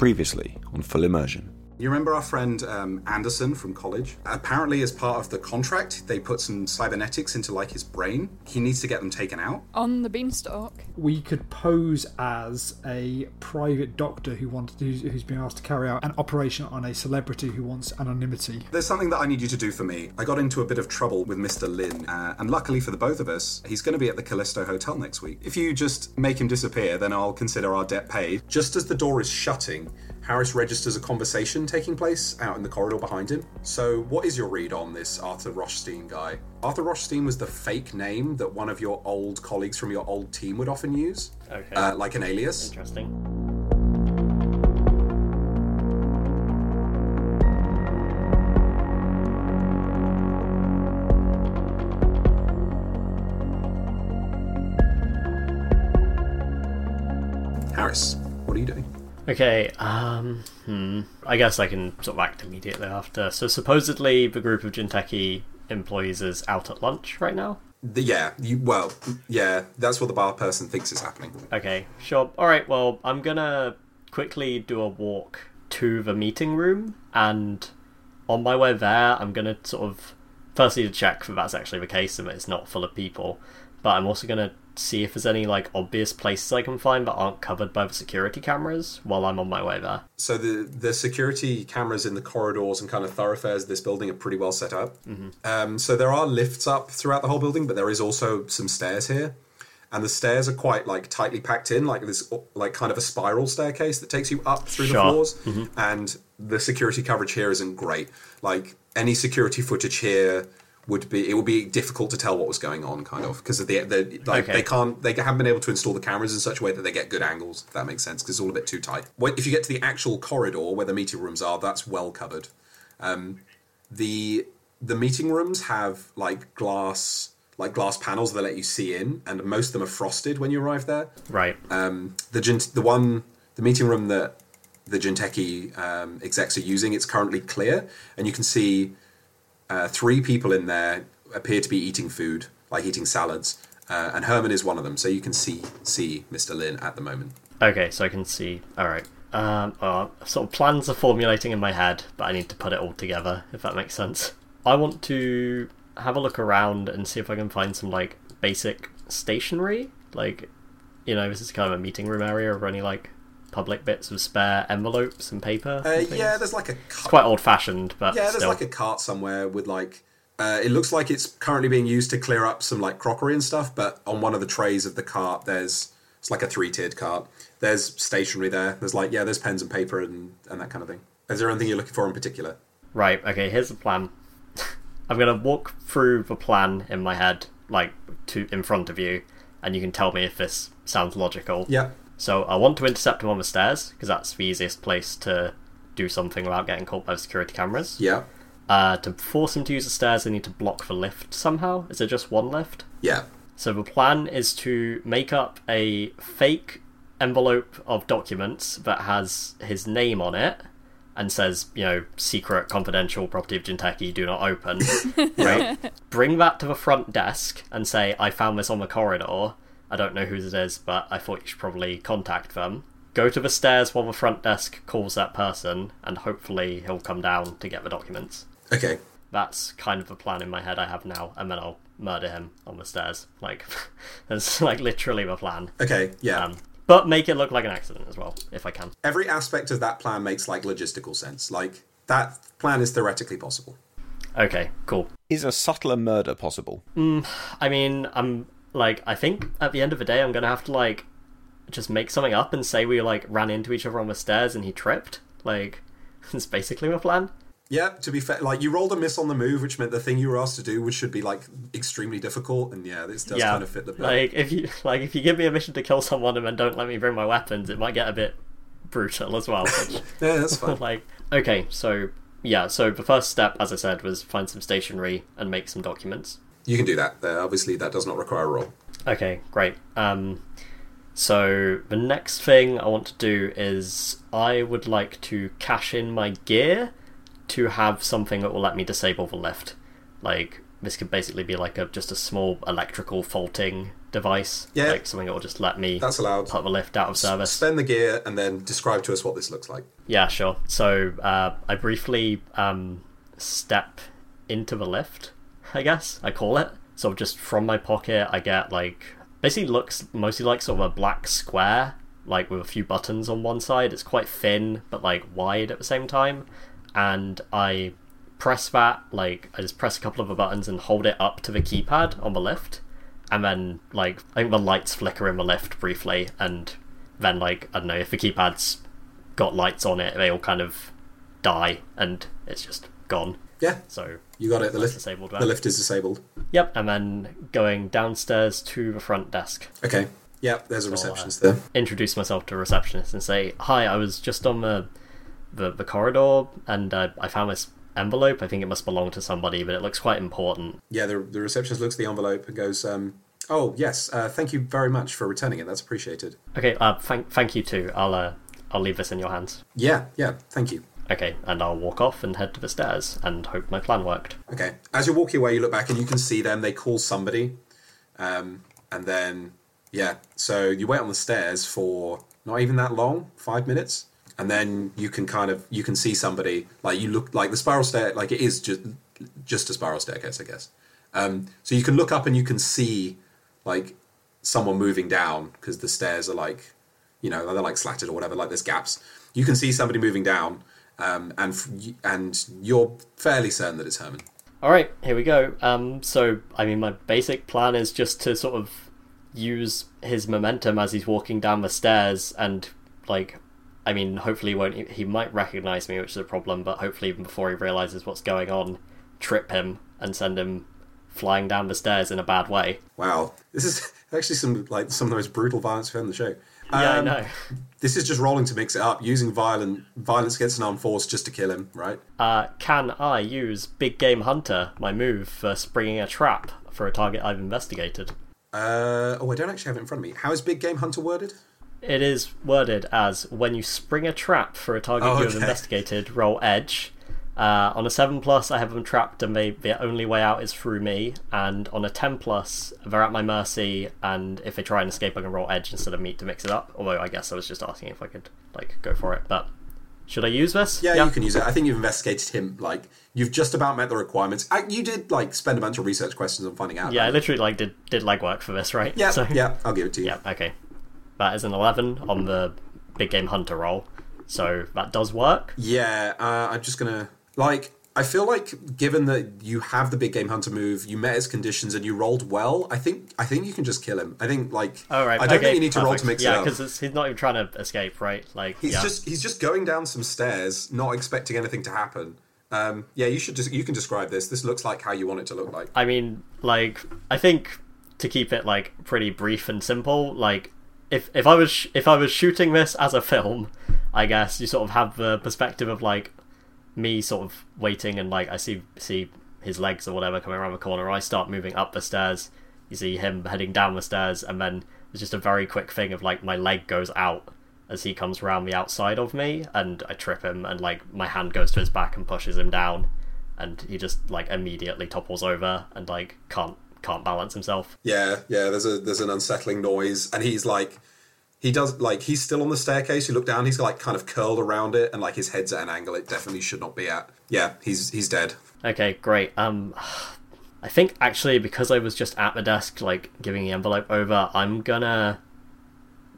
Previously on Full Immersion. You remember our friend um, Anderson from college? Apparently, as part of the contract, they put some cybernetics into like his brain. He needs to get them taken out. On the beanstalk. We could pose as a private doctor who wanted who's, who's been asked to carry out an operation on a celebrity who wants anonymity. There's something that I need you to do for me. I got into a bit of trouble with Mr. Lin, uh, and luckily for the both of us, he's going to be at the Callisto Hotel next week. If you just make him disappear, then I'll consider our debt paid. Just as the door is shutting, Harris registers a conversation taking place out in the corridor behind him. So, what is your read on this Arthur Rothstein guy? Arthur Rothstein was the fake name that one of your old colleagues from your old team would often use, Okay. uh, like an alias. Interesting. Harris, Okay, um, hmm. I guess I can sort of act immediately after. So supposedly the group of Jinteki employees is out at lunch right now. The, yeah, you, well, yeah, that's what the bar person thinks is happening. Okay, sure. Alright, well, I'm gonna quickly do a walk to the meeting room, and on my way there, I'm gonna sort of firstly to check that that's actually the case and that it's not full of people, but I'm also gonna see if there's any like obvious places I can find that aren't covered by the security cameras while I'm on my way there. So the the security cameras in the corridors and kind of thoroughfares of this building are pretty well set up. Um, so there are lifts up throughout the whole building, but there is also some stairs here, and the stairs are quite like tightly packed in, like this like kind of a spiral staircase that takes you up through Sure. the floors. And the security coverage here isn't great. Like any security footage here would be it would be difficult to tell what was going on kind of because of the, the like Okay. they can't they haven't been able to install the cameras in such a way that they get good angles if that makes sense because it's all a bit too tight if you get to the actual corridor where the meeting rooms are that's well covered um, the the meeting rooms have like glass like glass panels that let you see in and most of them are frosted when you arrive there Right. um, the the one the meeting room that the Jinteki um, execs are using it's currently clear and you can see uh, three people in there appear to be eating food like eating salads uh, and Herman is one of them so you can see see Mr. Lin at the moment Okay, so I can see. All right. Um, well, sort of plans are formulating in my head, but I need to put it all together. If that makes sense. I want to have a look around and see if I can find some like basic stationery. Like, you know, this is kind of a meeting room area or any like public bits of spare envelopes and paper. uh, and yeah there's like a it's quite old fashioned, but Yeah, there's still. like a cart somewhere with like. Uh, it looks like it's currently being used to clear up some like crockery and stuff, but on one of the trays of the cart, there's it's like a three-tiered cart. There's stationery there. There's like yeah, there's pens and paper and and that kind of thing. Is there anything you're looking for in particular? Right, okay, here's the plan. I'm gonna walk through the plan in my head, like to in front of you, and you can tell me if this sounds logical. Yeah, So I want to intercept him on the stairs, because that's the easiest place to do something without getting caught by the security cameras. yeah, Uh, to force him to use the stairs, I need to block the lift somehow. Is there just one lift? yeah. So the plan is to make up a fake envelope of documents that has his name on it and says, you know, secret, confidential property of Jinteki, do not open. right? Bring that to the front desk and say, I found this on the corridor. I don't know whose it is, but I thought you should probably contact them. Go to the stairs while the front desk calls that person, and hopefully he'll come down to get the documents. Okay, That's kind of the plan in my head I have now, and then I'll murder him on the stairs. Like, that's like literally the plan. okay, yeah. Um, but make it look like an accident as well, if I can. Every aspect of that plan makes like logistical sense. Like that plan is theoretically possible. Okay, cool. Is a subtler murder possible? I mean, I'm like, I think at the end of the day, I'm gonna have to like just make something up and say we like ran into each other on the stairs and he tripped. Like, it's basically my plan. Yeah, to be fair, like you rolled a miss on the move, which meant the thing you were asked to do, which should be like extremely difficult, and yeah, this does yeah, kind of fit the bill. like if you like if you give me a mission to kill someone and then don't let me bring my weapons, it might get a bit brutal as well. Which, yeah, that's fine. like okay so yeah so the first step as i said was find some stationery and make some documents You can do that. Uh, obviously, that does not require a roll. okay great um so the next thing i want to do is i would like to cash in my gear to have something that will let me disable the lift like this could basically be like a just a small electrical faulting device. Yeah. Like something that will just let me That's allowed. put the lift out of service. Spend the gear and then describe to us what this looks like. Yeah, sure. So uh, I briefly um, step into the lift, I guess I call it. So just from my pocket, I get like basically looks mostly like sort of a black square, like with a few buttons on one side. It's quite thin but like wide at the same time, and I press that like I just press a couple of the buttons and hold it up to the keypad on the lift, and then like I think the lights flicker in the lift briefly, and then like I don't know if the keypad's got lights on it, they all kind of die and it's just gone. Yeah, So you got it. The lift, disabled the lift is disabled. Yep, and then going downstairs to the front desk. Okay. Yep, there's a So, receptionist there. Introduce myself to a receptionist and say, "Hi, I was just on the the, the corridor and uh, I found this envelope. I think it must belong to somebody, but it looks quite important." Yeah, the, the receptionist looks at the envelope and goes, um, "Oh yes, uh, thank you very much for returning it. That's appreciated." Okay, uh, thank thank you too. I'll uh, I'll leave this in your hands. Yeah, yeah, thank you. Okay, and I'll walk off and head to the stairs and hope my plan worked. Okay. As you're walking away, you look back and you can see them. They call somebody, um, and then yeah. So you wait on the stairs for not even that long, five minutes, and then you can kind of you can see somebody. Like you look like the spiral stair, like it is just just a spiral staircase, I guess. Um, so you can look up and you can see like someone moving down because the stairs are like you know they're like slatted or whatever. Like there's gaps. You can see somebody moving down, um, and and you're fairly certain that it's Herman. All right, here we go. Um, so I mean, my basic plan is just to sort of use his momentum as he's walking down the stairs, and like, I mean, hopefully, he won't he, he might recognize me, which is a problem. But hopefully, even before he realizes what's going on, trip him and send him flying down the stairs in a bad way. Wow, this is actually some like some of the most brutal violence we've had in the show. Yeah, I Um, know. This is just rolling to mix it up, using violent violence against an armed force just to kill him, right? Uh, can I use Big Game Hunter, my move for springing a trap for a target I've investigated? Uh, oh, I don't actually have it in front of me. How is Big Game Hunter worded? It is worded as when you spring a trap for a target Oh, you have investigated, roll edge. Uh, on a 7 plus, I have them trapped and they, the only way out is through me. And on a 10 plus, they're at my mercy. And if they try and escape, I can roll edge instead of meat to mix it up. Although I guess I was just asking if I could like go for it. But should I use this? Yeah, you can use it. I think you've investigated him. Like you've just about met the requirements. Uh, You did like spend a bunch of research questions on finding out. Yeah, I literally like did did legwork for this, right? yeah, So- yeah. I'll give it to you. Yeah, okay. That is an 11 on the big game hunter roll. So that does work. Yeah, uh, I'm just gonna like. I feel like, given that you have the big game hunter move, you met his conditions, and you rolled well. I think I think you can just kill him. I think like All right. I don't okay, think you need to roll to mix yeah, it up. because he's not even trying to escape, right? Like, He's yeah. just he's just going down some stairs, not expecting anything to happen. Um, yeah, you should just you can describe this. This looks like how you want it to look like. I mean, like, I think to keep it like pretty brief and simple, like, if if I was sh- if I was shooting this as a film, I guess you sort of have the perspective of like me sort of waiting and like I see see his legs or whatever coming around the corner. I start moving up the stairs. You see him heading down the stairs, and then it's just a very quick thing of like my leg goes out as he comes around the outside of me, and I trip him, and like my hand goes to his back and pushes him down, and he just like immediately topples over and like can't can't balance himself. Yeah, yeah. There's a there's an unsettling noise, and he's like, he does like he's still on the staircase. You look down, he's like kind of curled around it, and like his head's at an angle it definitely should not be at. Yeah, he's he's dead. Okay, great. Um, I think actually because I was just at my desk, like giving the envelope over, I'm gonna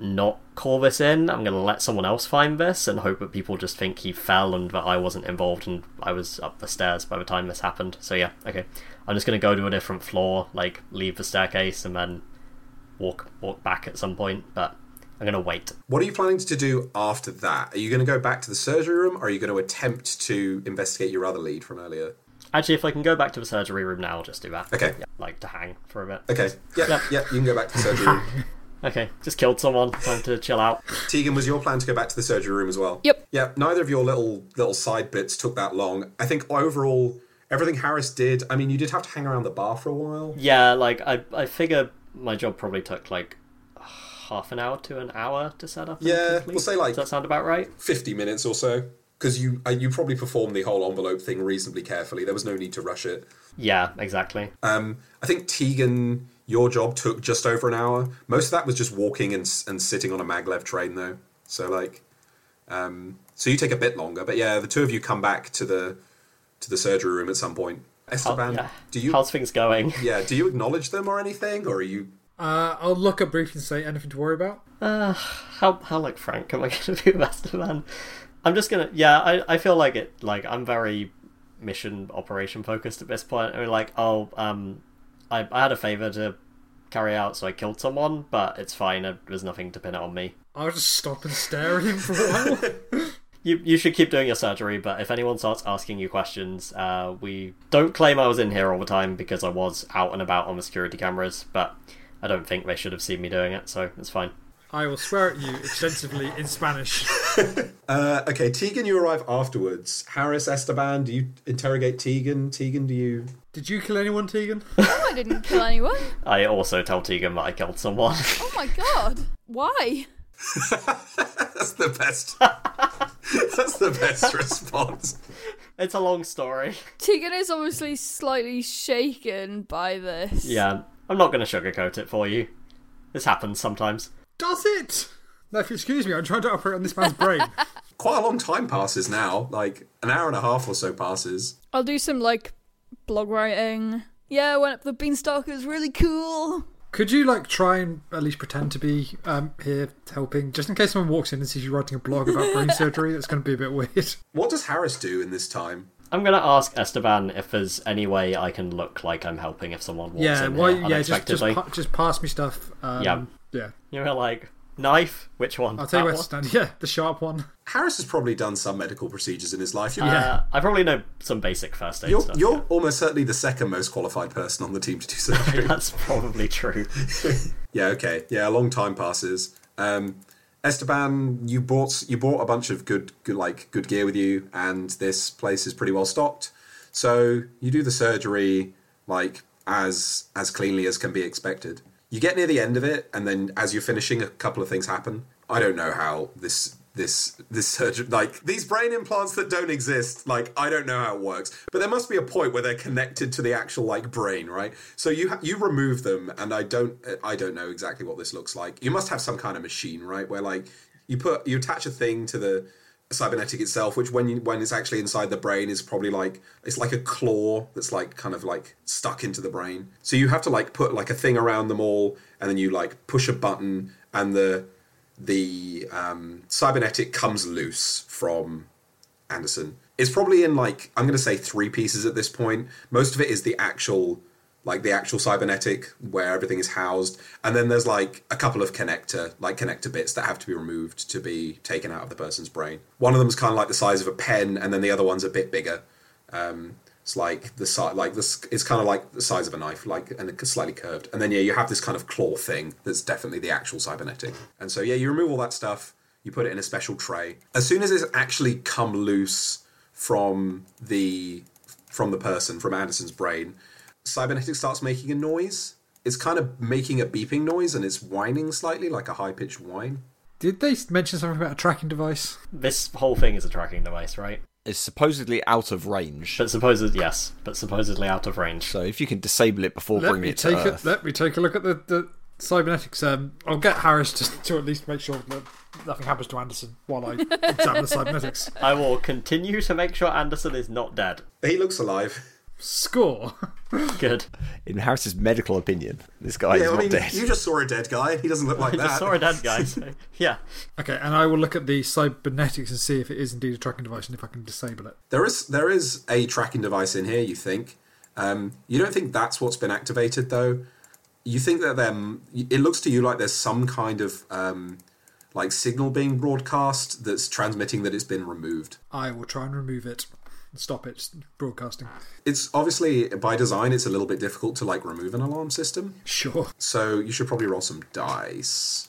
not call this in. I'm gonna let someone else find this and hope that people just think he fell and that I wasn't involved and I was up the stairs by the time this happened. So yeah, okay. I'm just gonna go to a different floor, like leave the staircase and then walk walk back at some point. But I'm gonna wait. What are you planning to do after that? Are you going to go back to the surgery room, or are you going to attempt to investigate your other lead from earlier? Actually, if I can go back to the surgery room now, I'll just do that. Okay. Yeah, like to hang for a bit. Okay. Yeah, Yeah. yeah. You can go back to the surgery room. Okay, just killed someone. Time to chill out. Tegan, was your plan to go back to the surgery room as well? Yep. Yeah, neither of your little little side bits took that long. I think overall, everything Harris did. I mean, you did have to hang around the bar for a while. Yeah, like I, I figure my job probably took like half an hour to an hour to set up. Yeah, we'll say, like- Does that sound about right? Fifty minutes or so. because you uh, you probably performed the whole envelope thing reasonably carefully. There was no need to rush it. Yeah, exactly. Um, I think Tegan, your job took just over an hour. Most of that was just walking and and sitting on a maglev train, though. So like, um, so you take a bit longer. But yeah, the two of you come back to the to the surgery room at some point. Esteban, yeah. do you How's things going? yeah do you acknowledge them or anything, or are you? Uh, I'll look up briefly and say anything to worry about. Uh, how how like frank am I going to be with Esteban? I'm just gonna yeah. I I feel like it like I'm very mission operation focused at this point. I mean like oh um I I had a favor to carry out so I killed someone, but it's fine. There's nothing to pin it on me. I'll just stop and stare at him for a while. You you should keep doing your surgery, but if anyone starts asking you questions, uh, we don't claim I was in here all the time because I was out and about on the security cameras, but I don't think they should have seen me doing it, so it's fine. I will swear at you extensively in Spanish. Uh, okay, Tegan, you arrive afterwards. Harris, Esteban, do you interrogate Tegan? Tegan, do you? Did you kill anyone, Tegan? No, I didn't kill anyone. I also tell Tegan that I killed someone. Oh my god. Why? That's the best. That's the best response. it's a long story. Tegan is obviously slightly shaken by this. Yeah, I'm not going to sugarcoat it for you. This happens sometimes. Does it? Now, if you excuse me, I'm trying to operate on this man's brain. Quite a long time passes now. Like an hour and a half or so passes. I'll do some like blog writing. Yeah, I went up the beanstalk. It was really cool. Could you like try and at least pretend to be um, here helping, just in case someone walks in and sees you writing a blog about brain surgery? That's going to be a bit weird. What does Harris do in this time? I'm going to ask Esteban if there's any way I can look like I'm helping if someone walks yeah, in why? here Yeah, just just pa- just pass me stuff. Um, Yeah. yeah. You're like, knife? Which one? I'll tell you That where to stand. Yeah, the sharp one. Harris has probably done some medical procedures in his life. You're, Uh, I probably know some basic first aid you're, stuff. you're yeah. almost certainly the second most qualified person on the team to do surgery. That's probably true. yeah, okay. Yeah, a long time passes. Um, Esteban, you bought you bought a bunch of good, good like good gear with you, and this place is pretty well stocked. So you do the surgery like as as cleanly as can be expected. You get near the end of it, and then as you're finishing, a couple of things happen. I don't know how this this this surgery like these brain implants that don't exist like i don't know how it works. But there must be a point where they're connected to the actual like brain right? So you ha- you remove them and i don't i don't know exactly what this looks like. You must have some kind of machine right? Where like you put you attach a thing to the cybernetic itself which when you when it's actually inside the brain is probably like it's like a claw that's like kind of like stuck into the brain. So you have to like put like a thing around them all and then you like push a button and the the um, cybernetic comes loose from Anderson. It's probably in like I'm going to say three pieces at this point. Most of it is the actual like the actual cybernetic where everything is housed, and then there's like a couple of connector like connector bits that have to be removed to be taken out of the person's brain. One of them is kind of like the size of a pen, and then the other one's a bit bigger. Um, it's like the size, like this. It's kind of like the size of a knife, like and it's slightly curved. And then yeah, you have this kind of claw thing that's definitely the actual cybernetic. And so yeah, you remove all that stuff. You put it in a special tray. As soon as it's actually come loose from the from the person, from Anderson's brain, cybernetic starts making a noise. It's kind of making a beeping noise, and it's whining slightly, like a high pitched whine. Did they mention something about a tracking device? This whole thing is a tracking device, right? It's supposedly out of range. But supposedly, yes, but supposedly out of range. So if you can disable it before Let bringing me it to Earth, a, let me take a look at the, the cybernetics. Um, I'll get Harris to, to at least make sure that nothing happens to Anderson while I examine the cybernetics. I will continue to make sure Anderson is not dead. He looks alive. Score. Good. in Harris's medical opinion, this guy is I not mean, dead. you just saw a dead guy. He doesn't look like I that. just saw a dead guy. So, yeah. Okay, and I will look at the cybernetics and see if it is indeed a tracking device and if I can disable it. There is there is a tracking device in here. You think? Um, you don't think that's what's been activated though. You think that them. It looks to you like there's some kind of um, like signal being broadcast that's transmitting that it's been removed. I will try and remove it and stop it broadcasting. It's obviously by design. It's a little bit difficult to like remove an alarm system. Sure. So you should probably roll some dice.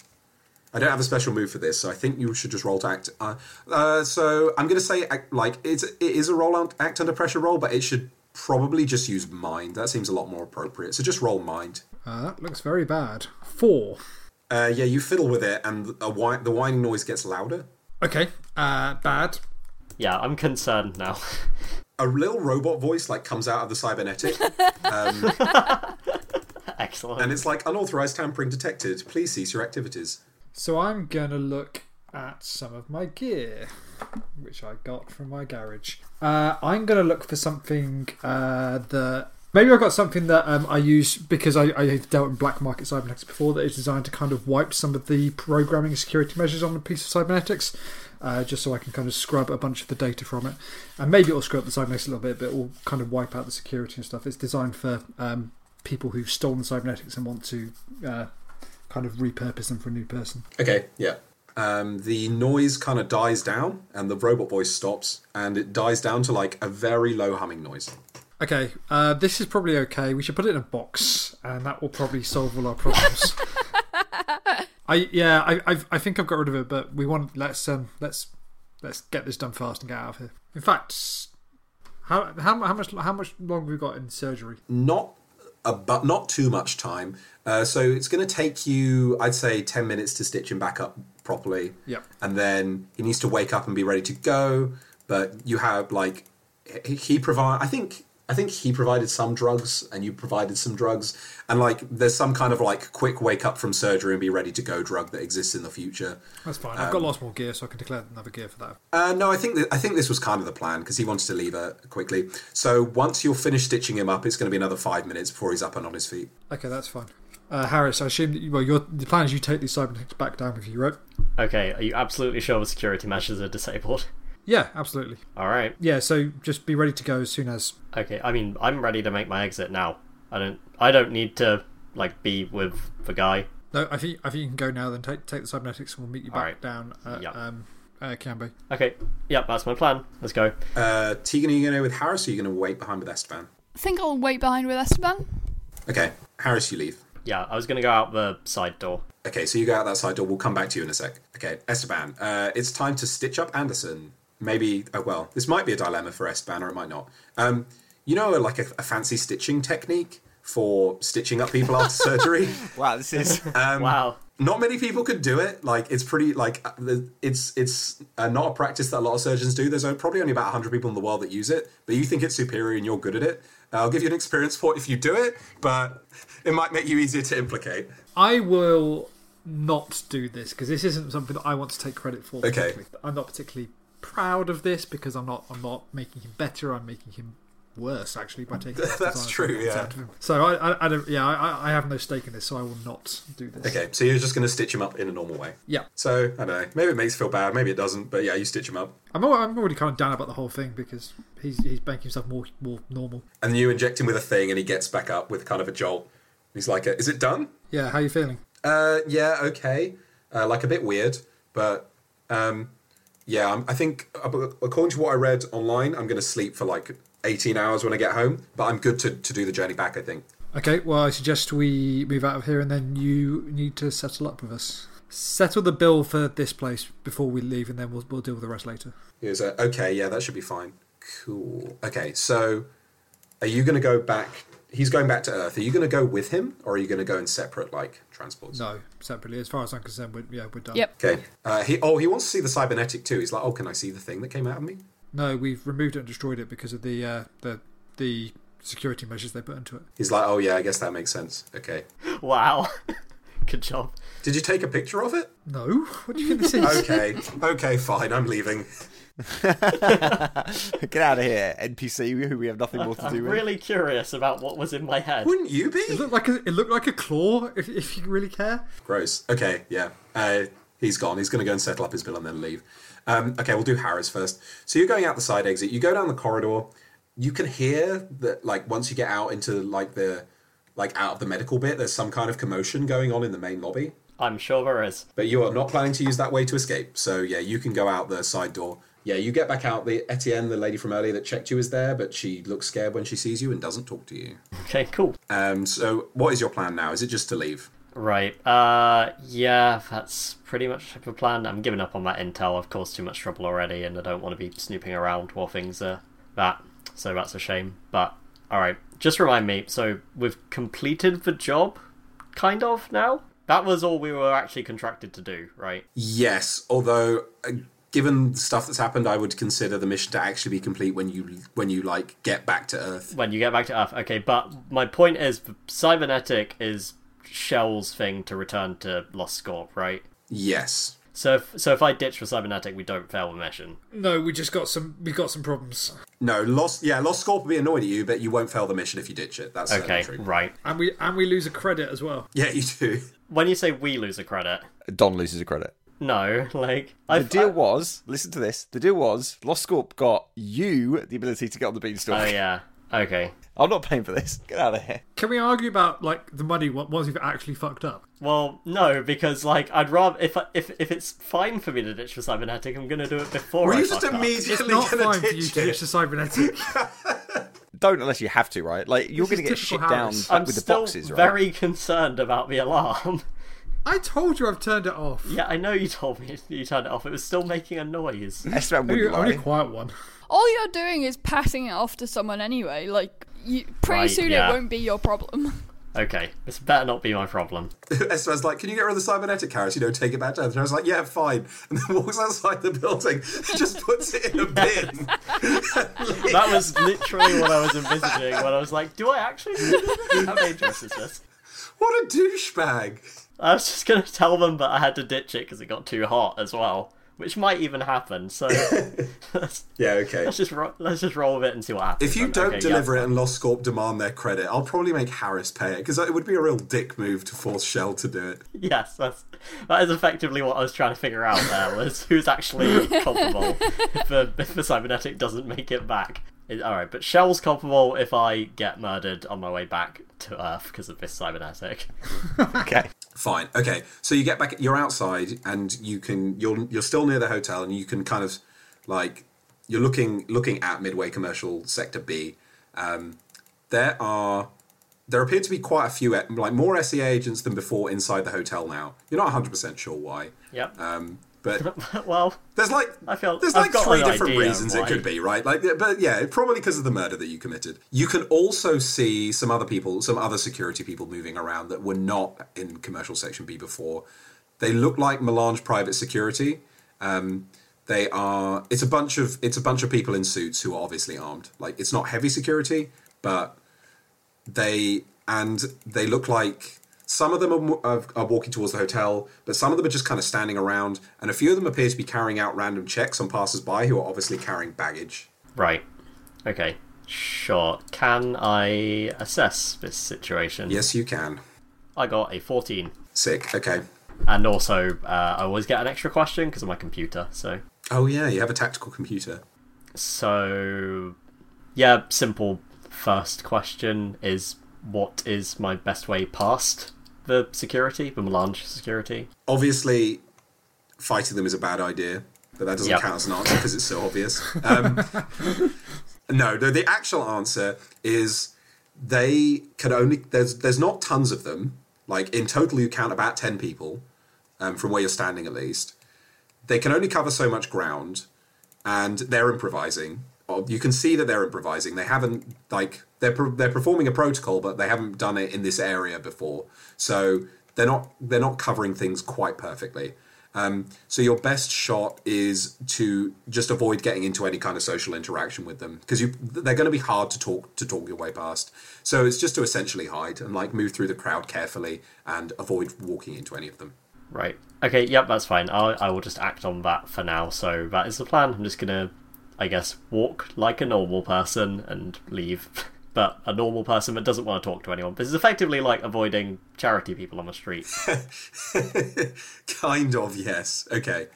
I don't have a special move for this, so I think you should just roll to act. Uh, uh, so I'm going to say act, like it's it is a roll out, act under pressure roll, but it should probably just use mind. That seems a lot more appropriate. So just roll mind. Uh, that looks very bad. Four. Uh, yeah, you fiddle with it, and a whi- the whining noise gets louder. Okay. Uh, bad. Yeah, I'm concerned now. A little robot voice like comes out of the cybernetic, um, Excellent. and it's like unauthorized tampering detected. Please cease your activities. So I'm gonna look at some of my gear, which I got from my garage. Uh, I'm gonna look for something uh, that maybe I've got something that um, I use because I, I dealt in black market cybernetics before that is designed to kind of wipe some of the programming security measures on a piece of cybernetics. Uh, just so I can kind of scrub a bunch of the data from it, and maybe it'll scrub the cybernetics a little bit, but it will kind of wipe out the security and stuff. It's designed for um, people who've stolen cybernetics and want to uh, kind of repurpose them for a new person. Okay, yeah. Um, the noise kind of dies down, and the robot voice stops, and it dies down to like a very low humming noise. Okay, uh, this is probably okay. We should put it in a box, and that will probably solve all our problems. I yeah, I I've, I think I've got rid of it, but we want let's um let's let's get this done fast and get out of here. In fact, how how how much how much longer have we got in surgery? Not a, but not too much time. Uh, so it's going to take you, I'd say, ten minutes to stitch him back up properly. Yep. And then he needs to wake up and be ready to go. But you have like he, he provide. I think I think he provided some drugs, and you provided some drugs, and like there's some kind of like quick wake up from surgery and be ready to go drug that exists in the future. That's fine. I've got lots more gear, so I can declare another gear for that. Uh, no, I think th- I think this was kind of the plan because he wanted to leave her quickly. So once you're finished stitching him up, it's going to be another five minutes before he's up and on his feet. Okay, that's fine. Uh, Harris, I assume that you, well, your the plan is you take these cybernetics back down with you, right? Okay, are you absolutely sure the security measures are disabled? Yeah, absolutely. Alright. Yeah, so just be ready to go as soon as. Okay, I mean, I'm ready to make my exit now. I don't I don't need to like be with the guy. No, I think I think you can go now. Then take take the cybernetics, and we'll meet you back Alright. down at Yep. um, uh, Cambo. Okay, yep, that's my plan. Let's go. Uh, Tegan, are you going to go with Harris or are you going to wait behind with Esteban? I think I'll wait behind with Esteban. Okay, Harris, you leave. Yeah, I was gonna go out the side door. Okay, so you go out that side door. We'll come back to you in a sec. Okay, Esteban, uh, it's time to stitch up Anderson. Maybe, oh, well, this might be a dilemma for Esteban or it might not. Um, you know, like a, a fancy stitching technique for stitching up people after surgery? Wow, this is. Um, Wow. not many people could do it. Like it's pretty like uh, it's it's uh, not a practice that a lot of surgeons do. There's uh, probably only about 100 people in the world that use it, but you think it's superior and you're good at it. Uh, I'll give you an experience for it if you do it, but it might make you easier to implicate. I will not do this because this isn't something that I want to take credit for. Okay. I'm not particularly proud of this because I'm not. I'm not making him better. I'm making him worse actually by taking. That's true, yeah. him. So I, I, I don't. Yeah, I, I have no stake in this, so I will not do this. Okay, so you're just going to stitch him up in a normal way. Yeah, So I don't know. Maybe it makes you feel bad. Maybe it doesn't. But yeah, you stitch him up, I'm. I'm already kind of down about the whole thing because he's he's making himself more more normal. and then you inject him with a thing, and he gets back up with kind of a jolt. He's like, "Is it done?" Yeah, how you feeling? Uh, yeah, okay. Uh, like a bit weird, but um, yeah, I'm, think uh, according to what I read online, I'm going to sleep for like 18 hours when I get home. But I'm good to, to do the journey back. I think. Okay, well, I suggest we move out of here and then you need to settle up with us. Settle the bill for this place before we leave and then we'll, we'll deal with the rest later. Was uh, okay. Yeah, that should be fine. Cool. Okay, so are you going to go back? He's going back to Earth. Are you going to go with him, or are you going to go in separate like transports? No, separately. As far as I'm concerned, we're, yeah, we're done. Yep. Okay. Uh, he oh he wants to see the cybernetic too. He's like, oh, can I see the thing that came out of me? No, we've removed it and destroyed it because of the uh, the the security measures they put into it. He's like, oh yeah, I guess that makes sense. Okay. Wow. Good job. Did you take a picture of it? No, what do you think this is? Okay. okay, fine. I'm leaving. Get out of here, NPC, who we have nothing more to I'm do with. really curious about what was in my head. Wouldn't you be? It be? looked like a, it looked like a claw. If, if you really care. Gross. Okay, yeah. Uh, he's gone. He's going to go and settle up his bill and then leave. Um, okay, we'll do Harris first. So you're going out the side exit. You go down the corridor. You can hear that, like, once you get out into like the, like, out of the medical bit, there's some kind of commotion going on in the main lobby. I'm sure there is. But you are not planning to use that way to escape. So yeah, you can go out the side door. Yeah, you get back out. The Etienne, the lady from earlier that checked you, is there, but she looks scared when she sees you and doesn't talk to you. Okay, cool. Um, so what is your plan now? Is it just to leave? Right. Uh, yeah, that's pretty much the plan. I'm giving up on that intel. I've caused too much trouble already, and I don't want to be snooping around while things are that. So that's a shame. But all right, just remind me. So we've completed the job, kind of now. That was all we were actually contracted to do, right? Yes, although uh, given the stuff that's happened, I would consider the mission to actually be complete when you when you like get back to Earth. When you get back to Earth, okay. But my point is, cybernetic is Shell's thing to return to Lost Scorp, right? Yes. So, if, so if I ditch for cybernetic, we don't fail the mission. No, we just got some. We got some problems, No, lost. Yeah, lost scorp will be annoyed at you, but you won't fail the mission if you ditch it. That's certainly Okay, true. right. and we and we lose a credit as well. Yeah, you do. When you say we lose a credit, Don loses a credit. No, like I The deal was, listen to this. The deal was, Lost Scorp got you the ability to get on the beanstalk. Oh yeah. Okay. I'm not paying for this. Get out of here. Can we argue about like the money on- once you've actually fucked up? Well, no, because like I'd rather if I- if if it's fine for me to ditch for cybernetic, I'm gonna do it before Were I you fuck just up. It's immediately not gonna fine for you ditch to it? ditch the cybernetic. Don't unless you have to, right? Like you're This going to get typical shit down Harris. back I'm with the still boxes, right? very concerned about the alarm. I told you I've turned it off. yeah, I know you told me you turned it off. It was still making a noise. Esteban Only, wouldn't only lie. quiet one. All you're doing is passing it off to someone anyway. Like, you, pretty Right, soon yeah. it won't be your problem. Okay, this better not be my problem. Esteban's like, "Can you get rid of the cybernetic Harris? You know, take it back to Earth." And I was like, "Yeah, fine." And then walks outside the building, just puts it in a bin. That was literally what I was envisaging when I was like, "Do I actually? do this? How dangerous is this?" What a douchebag! I was just gonna tell them, but I had to ditch it because it got too hot as well, which might even happen. So Yeah, okay. let's just ro- let's just roll with it and see what happens. If you then. don't Okay, deliver yeah. it and Lost Scorp demand their credit, I'll probably make Harris pay it because it would be a real dick move to force Shell to do it. Yes, that's that is effectively what I was trying to figure out. There was who's actually culpable if the if the cybernetic doesn't make it back. It- all right, but Shell's culpable if I get murdered on my way back to Earth because of this cybernetic. Okay. Fine. Okay. So you get back. You're outside, and you can. You're you're still near the hotel, and you can kind of like you're looking looking at Midway Commercial Sector B. Um, there are there appear to be quite a few like more SEA agents than before inside the hotel now. You're not 100 percent sure why, Yep. um, but well, there's like I feel- there's like got three different reasons it could be, right? Like, but yeah, probably because of the murder that you committed. You can also see some other people, some other security people moving around that were not in commercial section B before. They look like Melange private security. Um, they are. It's a bunch of it's a bunch of people in suits who are obviously armed. Like it's not heavy security, but they and they look like some of them are, are, are walking towards the hotel, but some of them are just kind of standing around, and a few of them appear to be carrying out random checks on passers-by who are obviously carrying baggage. right. Okay. Sure. Can I assess this situation? Yes, you can. I got a 14. Sick. Okay. And also, uh, I always get an extra question because of my computer. So, Oh yeah, you have a tactical computer. so yeah. Simple. First question is, what is my best way past the security, the melange security? Obviously, fighting them is a bad idea, but that doesn't Yep. count as an answer because it's so obvious. Um, no, the, the actual answer is they can only there's there's not tons of them. Like in total, you count about ten people um, from where you're standing, at least. They can only cover so much ground, and they're improvising. You can see that they're improvising. They haven't like they're they're performing a protocol, but they haven't done it in this area before. So they're not they're not covering things quite perfectly. Um, so your best shot is to just avoid getting into any kind of social interaction with them because they're going to be hard to talk to talk your way past. So it's just to essentially hide and like move through the crowd carefully and avoid walking into any of them. Right. Okay. Yep. That's fine. I I will just act on that for now. So that is the plan. I'm just gonna, I guess, walk like a normal person and leave. But a normal person that doesn't want to talk to anyone. This is effectively like avoiding charity people on the street. kind of yes. Okay.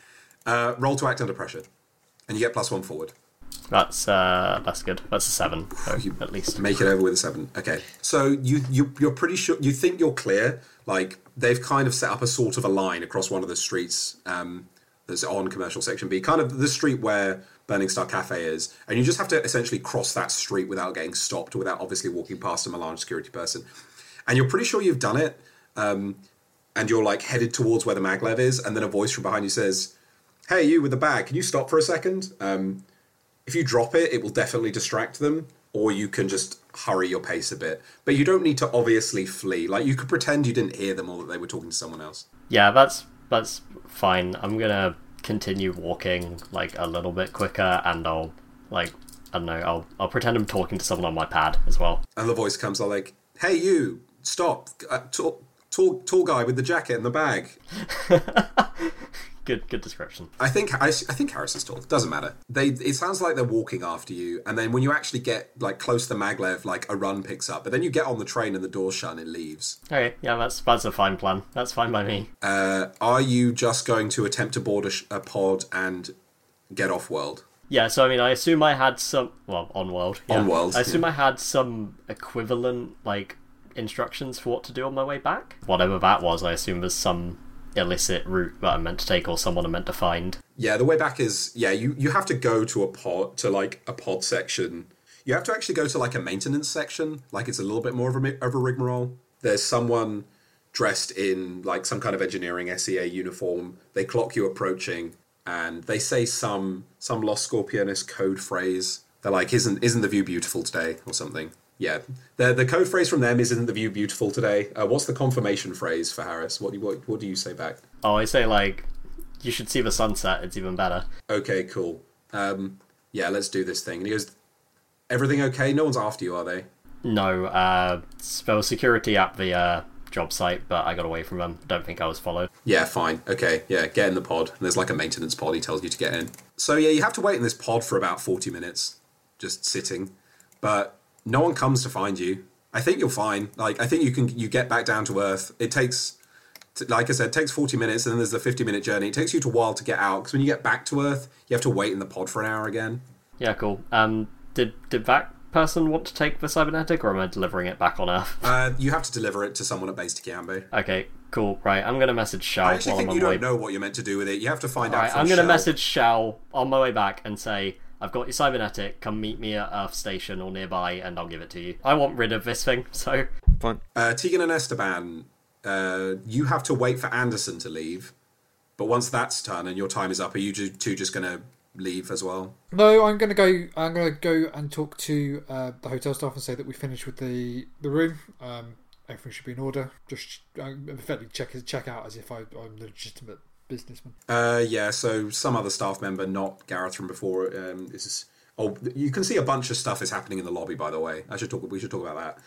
Uh, roll to act under pressure, and you get plus one forward. That's uh, that's good. That's a seven, so, You at least. Make it over with a seven. Okay. So you you you're pretty sure you think you're clear. Like they've kind of set up a sort of a line across one of the streets um, that's on commercial section B, kind of the street where Burning Star Cafe is, and you just have to essentially cross that street without getting stopped, without obviously walking past a Melange security person. And you're pretty sure you've done it. Um, and you're like headed towards where the maglev is, and then a voice from behind you says, "Hey, you with the bag, can you stop for a second? Um, if you drop it, it will definitely distract them, or you can just hurry your pace a bit. But you don't need to obviously flee. Like you could pretend you didn't hear them or that they were talking to someone else. Yeah, that's that's fine. I'm gonna continue walking like a little bit quicker, and I'll like I don't know. I'll I'll pretend I'm talking to someone on my pad as well. And the voice comes out like, "Hey, you, stop! Uh, tall, tall, tall guy with the jacket and the bag." Good good description. I think I, I think Harris is tall. Doesn't matter. They it sounds like they're walking after you, and then when you actually get like close to Maglev, like a run picks up. But then you get on the train and the door shut and it leaves. Okay, yeah, that's that's a fine plan. That's fine by me. Uh, are you just going to attempt to board a, sh- a pod and get off world? Yeah, so I mean, I assume I had some. Well, on world. Yeah. On world, I assume I had some equivalent like instructions for what to do on my way back. Whatever that was, I assume was some illicit route that I'm meant to take or someone I'm meant to find. Yeah, the way back is yeah. You you have to go to a pod to like a pod section. You have to actually go to like a maintenance section. Like it's a little bit more of a of a rigmarole. There's someone dressed in like some kind of engineering SEA uniform. They clock you approaching, and they say some some Lost Scorpionist code phrase. They're like, "Isn't isn't the view beautiful today?" or something. Yeah, the the code phrase from them is "Isn't the view beautiful today?" Uh, what's the confirmation phrase for Harris? What do you, what what do you say back? Oh, I say like, you should see the sunset. It's even better. Okay, cool. Um, yeah, let's do this thing. And he goes, "Everything okay? No one's after you, are they?" No, uh, there was security at the uh, job site, but I got away from them. Don't think I was followed. Yeah, fine. Okay, yeah, get in the pod. And there's like a maintenance pod. He tells you to get in. So yeah, you have to wait in this pod for about forty minutes, just sitting. But no one comes to find you. I think you're fine. Like I think you can you get back down to earth. It takes, like I said, it takes forty minutes, and then there's the fifty minute journey. It takes you a while to get out because when you get back to earth, you have to wait in the pod for an hour again. Yeah, cool. Um, did did that person want to take the cybernetic, or am I delivering it back on Earth? Uh, you have to deliver it to someone at base Cayambe. Okay, cool. Right, I'm gonna message Shao I actually think you don't know what you're meant to do with it. You have to find out. Alright, from I'm gonna Shell. message Shao on my way back and say, I've got your cybernetic, come meet me at Earth Station or nearby and I'll give it to you. I want rid of this thing, so Fine. Uh, Tegan and Esteban, uh, you have to wait for Anderson to leave. But once that's done and your time is up, are you two just going to leave as well? No, I'm gonna go. I'm gonna go and talk to uh, the hotel staff and say that we finished with the the room. Um, everything should be in order. Just uh, effectively check check out as if I, I'm a legitimate businessman. Uh, yeah, so some other staff member, not Gareth from before, um, is. Oh, you can see a bunch of stuff is happening in the lobby. By the way, I should talk. We should talk about that.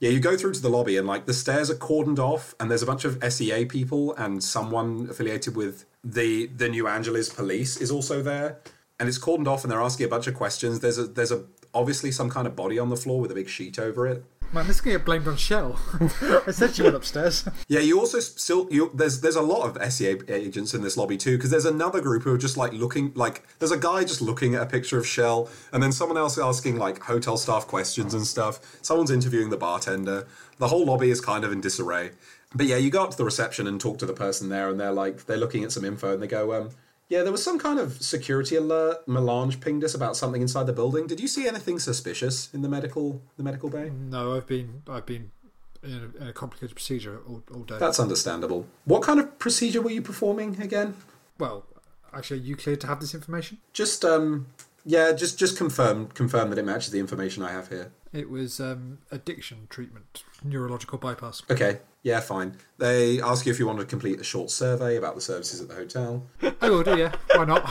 Yeah, you go through to the lobby and like the stairs are cordoned off, and there's a bunch of SEA people and someone affiliated with the the New Angeles police is also there, and it's cordoned off, and they're asking a bunch of questions. There's a there's a obviously some kind of body on the floor with a big sheet over it. Man, this is gonna get blamed on Shell. I said she went upstairs. Yeah, you also still you there's there's a lot of SEA agents in this lobby too because there's another group who are just like looking like there's a guy just looking at a picture of Shell and then someone else asking like hotel staff questions and stuff. Someone's interviewing the bartender. The whole lobby is kind of in disarray. But yeah, you go up to the reception and talk to the person there and they're like they're looking at some info and they go um yeah, there was some kind of security alert. Melange pinged us about something inside the building. Did you see anything suspicious in the medical the medical bay? No, I've been I've been in a, in a complicated procedure all, all day. That's understandable. What kind of procedure were you performing again? well, actually, are you cleared to have this information? Just um yeah, just just confirm confirm that it matches the information I have here. It was um, addiction treatment, neurological bypass. Okay. Yeah, fine. They ask you if you want to complete a short survey about the services at the hotel. I will do, yeah. Why not?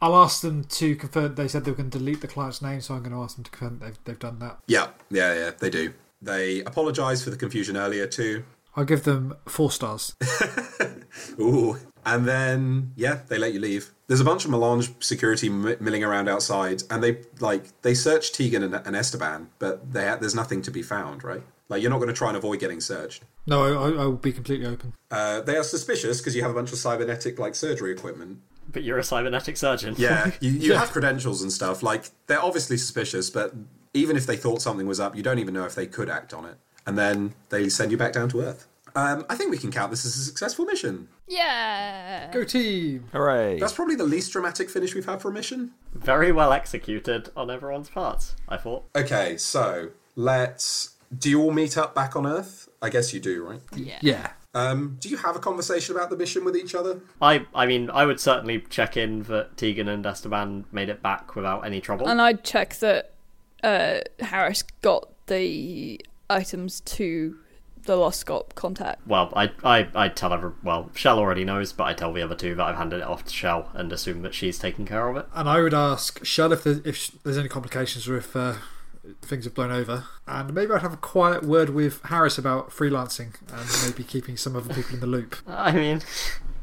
I'll ask them to confirm. They said they were going to delete the client's name, so I'm going to ask them to confirm they've, they've done that. Yeah, yeah, yeah, they do. They apologise for the confusion earlier too. I'll give them four stars. Ooh. And then, yeah, they let you leave. There's a bunch of Melange security m- milling around outside, and they like they search Tegan and, and Esteban, but they ha- there's nothing to be found, right? Like you're not going to try and avoid getting searched. No, I, I will be completely open. Uh, they are suspicious because you have a bunch of cybernetic like surgery equipment. but you're a cybernetic surgeon. Yeah, you, you Yeah. have credentials and stuff. Like they're obviously suspicious, but even if they thought something was up, you don't even know if they could act on it. And then they send you back down to Earth. Um, I think we can count this as a successful mission. Yeah. Go team! Hooray. That's probably the least dramatic finish we've had for a mission. Very well executed on everyone's parts, I thought. Okay, so let's. Do you all meet up back on Earth? I guess you do, right? Yeah. Yeah. Um, do you have a conversation about the mission with each other? I I mean, I would certainly check in that Tegan and Esteban made it back without any trouble. And I'd check that uh, Harris got the items to the Lost Scorp contact. Well, I, I, I tell every well, Shell already knows, but I tell the other two that I've handed it off to Shell and assume that she's taking care of it. And I would ask Shell if there's, if there's any complications or if uh, things have blown over. And maybe I'd have a quiet word with Harris about freelancing and maybe keeping some other people in the loop. I mean,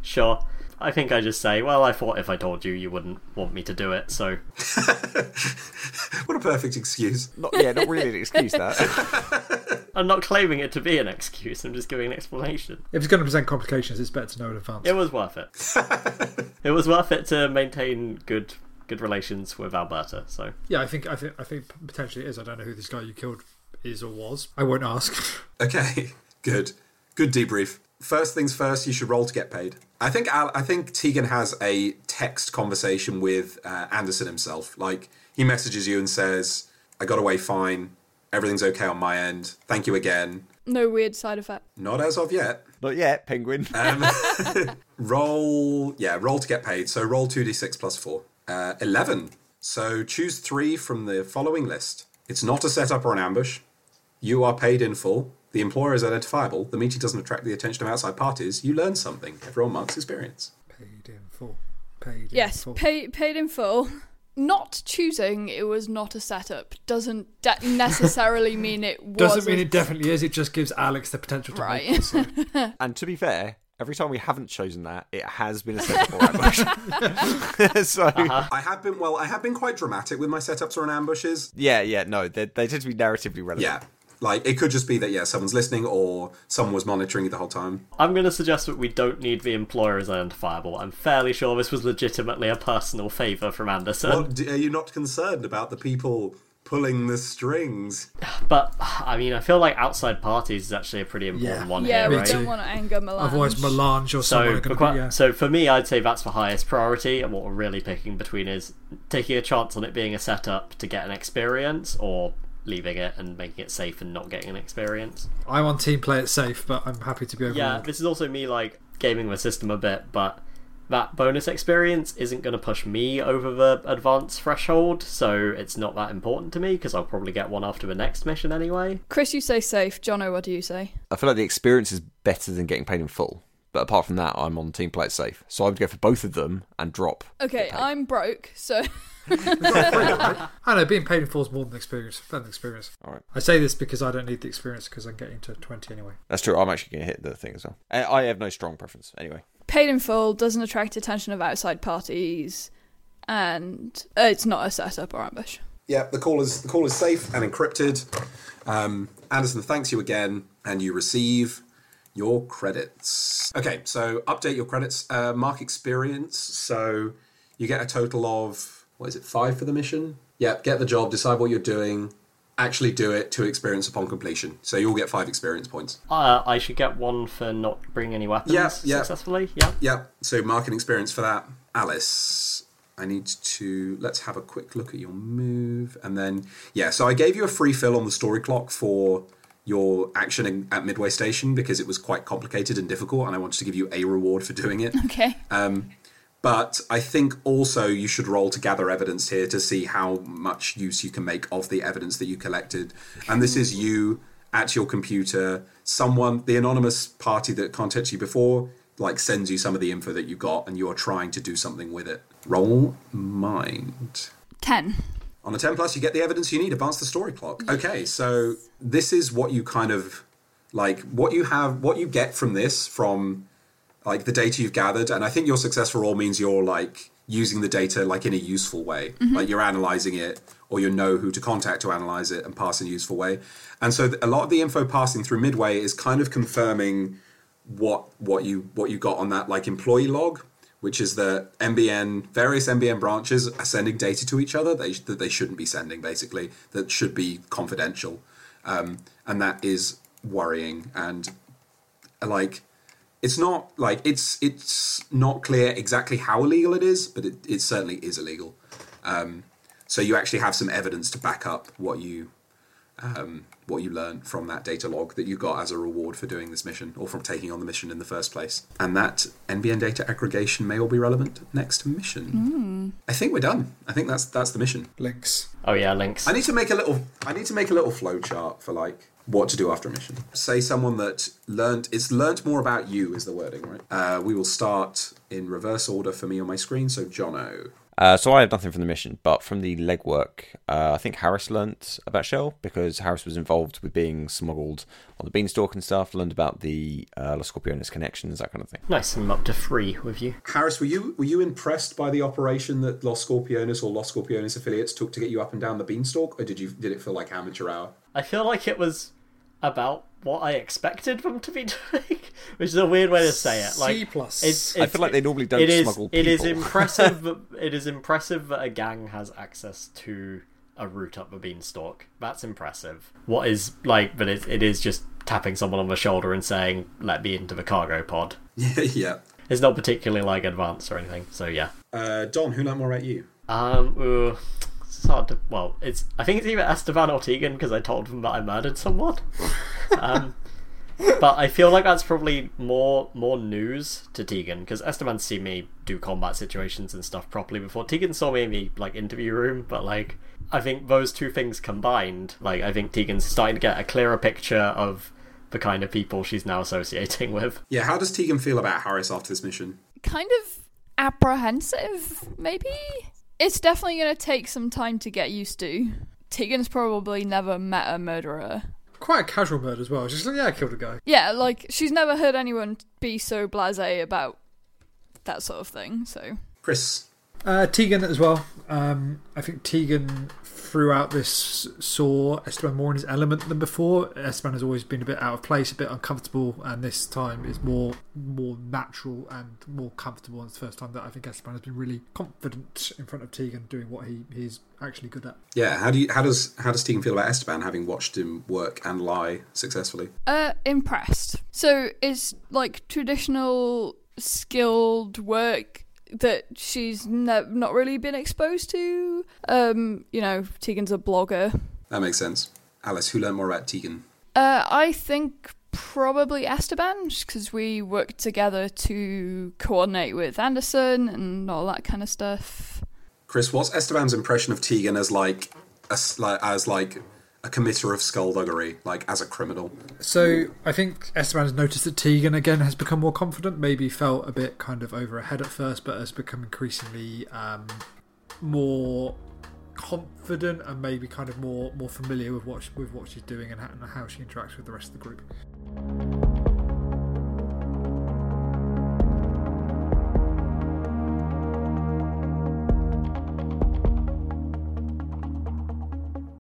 sure. I think I just say, well, I thought if I told you, you wouldn't want me to do it, so What a perfect excuse. Not, yeah, not really an excuse that. I'm not claiming it to be an excuse. I'm just giving an explanation. If it's going to present complications, it's better to know in advance. It was worth it. it was worth it to maintain good good relations with Alberta. So Yeah, I think I think I think potentially it is. I don't know who this guy you killed is or was. I won't ask. Okay, good, good debrief. First things first, you should roll to get paid. I think Al- I think Tegan has a text conversation with uh, Anderson himself. Like he messages you and says, "I got away fine. Everything's okay on my end. Thank you again." No weird side effect. Not as of yet. Not yet, penguin. Um, roll, yeah, roll to get paid. So roll 2d6 plus 4. Uh, 11. So choose three from the following list. It's not a setup or an ambush. You are paid in full. The employer is identifiable. The meeting doesn't attract the attention of outside parties. You learn something. Everyone marks experience. paid in full. Paid in Yes, full. pay, paid in full. Not choosing it was not a setup doesn't de- necessarily mean it was. Doesn't mean it definitely is. It just gives Alex the potential to Right. make it. so. and to be fair, every time we haven't chosen that, it has been a setup or ambush. so I have been, well, I have been quite dramatic with my setups or an ambushes. yeah, yeah, no, they, they tend to be narratively relevant. Yeah. Like, it could just be that, yeah, someone's listening or someone was monitoring you the whole time. I'm going to suggest that we don't need the employer as identifiable. I'm fairly sure this was legitimately a personal favour from Anderson. What, d- are you not concerned about the people pulling the strings? But I mean, I feel like outside parties is actually a pretty important Yeah. one Yeah, here, we right? don't want to anger Melange. Otherwise, Melange or someone So, are going for be. Yeah. so for me, I'd say that's the highest priority, and what we're really picking between is taking a chance on it being a setup to get an experience, or leaving it and making it safe and not getting an experience. I'm on team play it safe, but I'm happy to be overruled. Yeah, this is also me like gaming the system a bit, but that bonus experience isn't going to push me over the advanced threshold, so it's not that important to me because I'll probably get one after the next mission anyway. Chris, you say safe. Jono, what do you say? I feel like the experience is better than getting paid in full. But apart from that, I'm on team play it safe. So I would go for both of them and drop. Okay, I'm broke, so I know being paid in full is more than experience. Better than experience. All right. I say this because I don't need the experience because I'm getting to 20 anyway. That's true. I'm actually going to hit the thing as well. I I have no strong preference. Anyway. paid in full doesn't attract attention of outside parties, and uh, it's not a setup or ambush. Yeah, the call is the call is safe and encrypted. Um, Anderson thanks you again, and you receive your credits. Okay, so update your credits. Uh, mark experience. So you get a total of what is it? Five for the mission. Yeah, get the job, decide what you're doing, actually do it to experience upon completion. So you'll get five experience points. Uh, I should get one for not bringing any weapons Yeah, yeah. successfully. Yeah. Yeah, so mark an experience for that. Alice, I need to let's have a quick look at your move, and then yeah. So I gave you a free fill on the story clock for your action in, at Midway Station because it was quite complicated and difficult, and I wanted to give you a reward for doing it. Okay. Um, But I think also you should roll to gather evidence here to see how much use you can make of the evidence that you collected. And this is you at your computer. Someone, the anonymous party that contacted you before, like sends you some of the info that you got, and you are trying to do something with it. Roll mind. Ten. On a 10 plus, you get the evidence you need. Advance the story clock. Okay, so this is what you kind of like, what you have, what you get from this, from like the data you've gathered. And I think your success for all means you're like using the data like in a useful way. Mm-hmm. Like you're analyzing it or you know who to contact to analyze it and pass in a useful way. And so a lot of the info passing through Midway is kind of confirming what what you what you got on that like employee log, which is that MBN various MBN branches are sending data to each other they, that they shouldn't be sending, basically that should be confidential, um, and that is worrying and like it's not like it's it's not clear exactly how illegal it is, but it, it certainly is illegal. Um, so you actually have some evidence to back up what you um, what you learned from that data log that you got as a reward for doing this mission or from taking on the mission in the first place. And that NBN data aggregation may all be relevant next mission. I think we're done. I think that's that's the mission. Links. Oh yeah, links. I need to make a little. I need to make a little flow chart for like what to do after a mission. Say someone that learned. It's learnt more about you is the wording, right? Uh, we will start in reverse order for me on my screen. So Jono. Uh, so I have nothing from the mission, but from the legwork, uh, I think Harris learnt about Shell because Harris was involved with being smuggled on the beanstalk and stuff. Learned about the uh, Los Scorpiones connections, that kind of thing. Nice, I'm up to three with you. Harris, were you were you impressed by the operation that Los Scorpiones or Los Scorpiones affiliates took to get you up and down the beanstalk, or did you did it feel like amateur hour? I feel like it was about what I expected them to be doing, which is a weird way to say it. Like C plus. It's, I feel like they normally don't it is, smuggle It is impressive. that- it is impressive that a gang has access to a route up the beanstalk. That's impressive. What is like, but it, it is just tapping someone on the shoulder and saying, "Let me into the cargo pod." Yeah, yeah. It's not particularly like advanced or anything. So yeah. Uh, Don, who learned more about you? Um, uh, it's hard to. Well, it's. I think it's either Esteban or Tegan because I told them that I murdered someone. Um, but I feel like that's probably more more news to Tegan because Esteban's seen me do combat situations and stuff properly before. Tegan saw me in the like interview room, but like I think those two things combined, like I think Tegan's starting to get a clearer picture of the kind of people she's now associating with. Yeah, how does Tegan feel about Harris after this mission? kind of apprehensive, maybe? It's definitely going to take some time to get used to. Tegan's probably never met a murderer. Quite a casual murder as well. She's like, yeah, I killed a guy. Yeah, like, she's never heard anyone be so blase about that sort of thing, so. Chris. Uh, Tegan as well. Um, I think Tegan throughout this saw Esteban more in his element than before. Esteban has always been a bit out of place, a bit uncomfortable, and this time is more more natural and more comfortable. And it's the first time that I think Esteban has been really confident in front of Tegan doing what he, he's actually good at. Yeah, how do you how does how does Tegan feel about Esteban having watched him work and lie successfully? Uh, impressed. So it's like traditional skilled work that she's ne- not really been exposed to. Um, you know, Tegan's a blogger. That makes sense. Alice, who learned more about Tegan? Uh, I think probably Esteban, because we worked together to coordinate with Anderson and all that kind of stuff. Chris, what's Esteban's impression of Tegan as like a, s- like- as like a committer of skullduggery, like as a criminal? So I think Esteban has noticed that Tegan again has become more confident. Maybe felt a bit kind of over ahead at first, but has become increasingly um, more confident and maybe kind of more more familiar with what with what she's doing and how, and how she interacts with the rest of the group.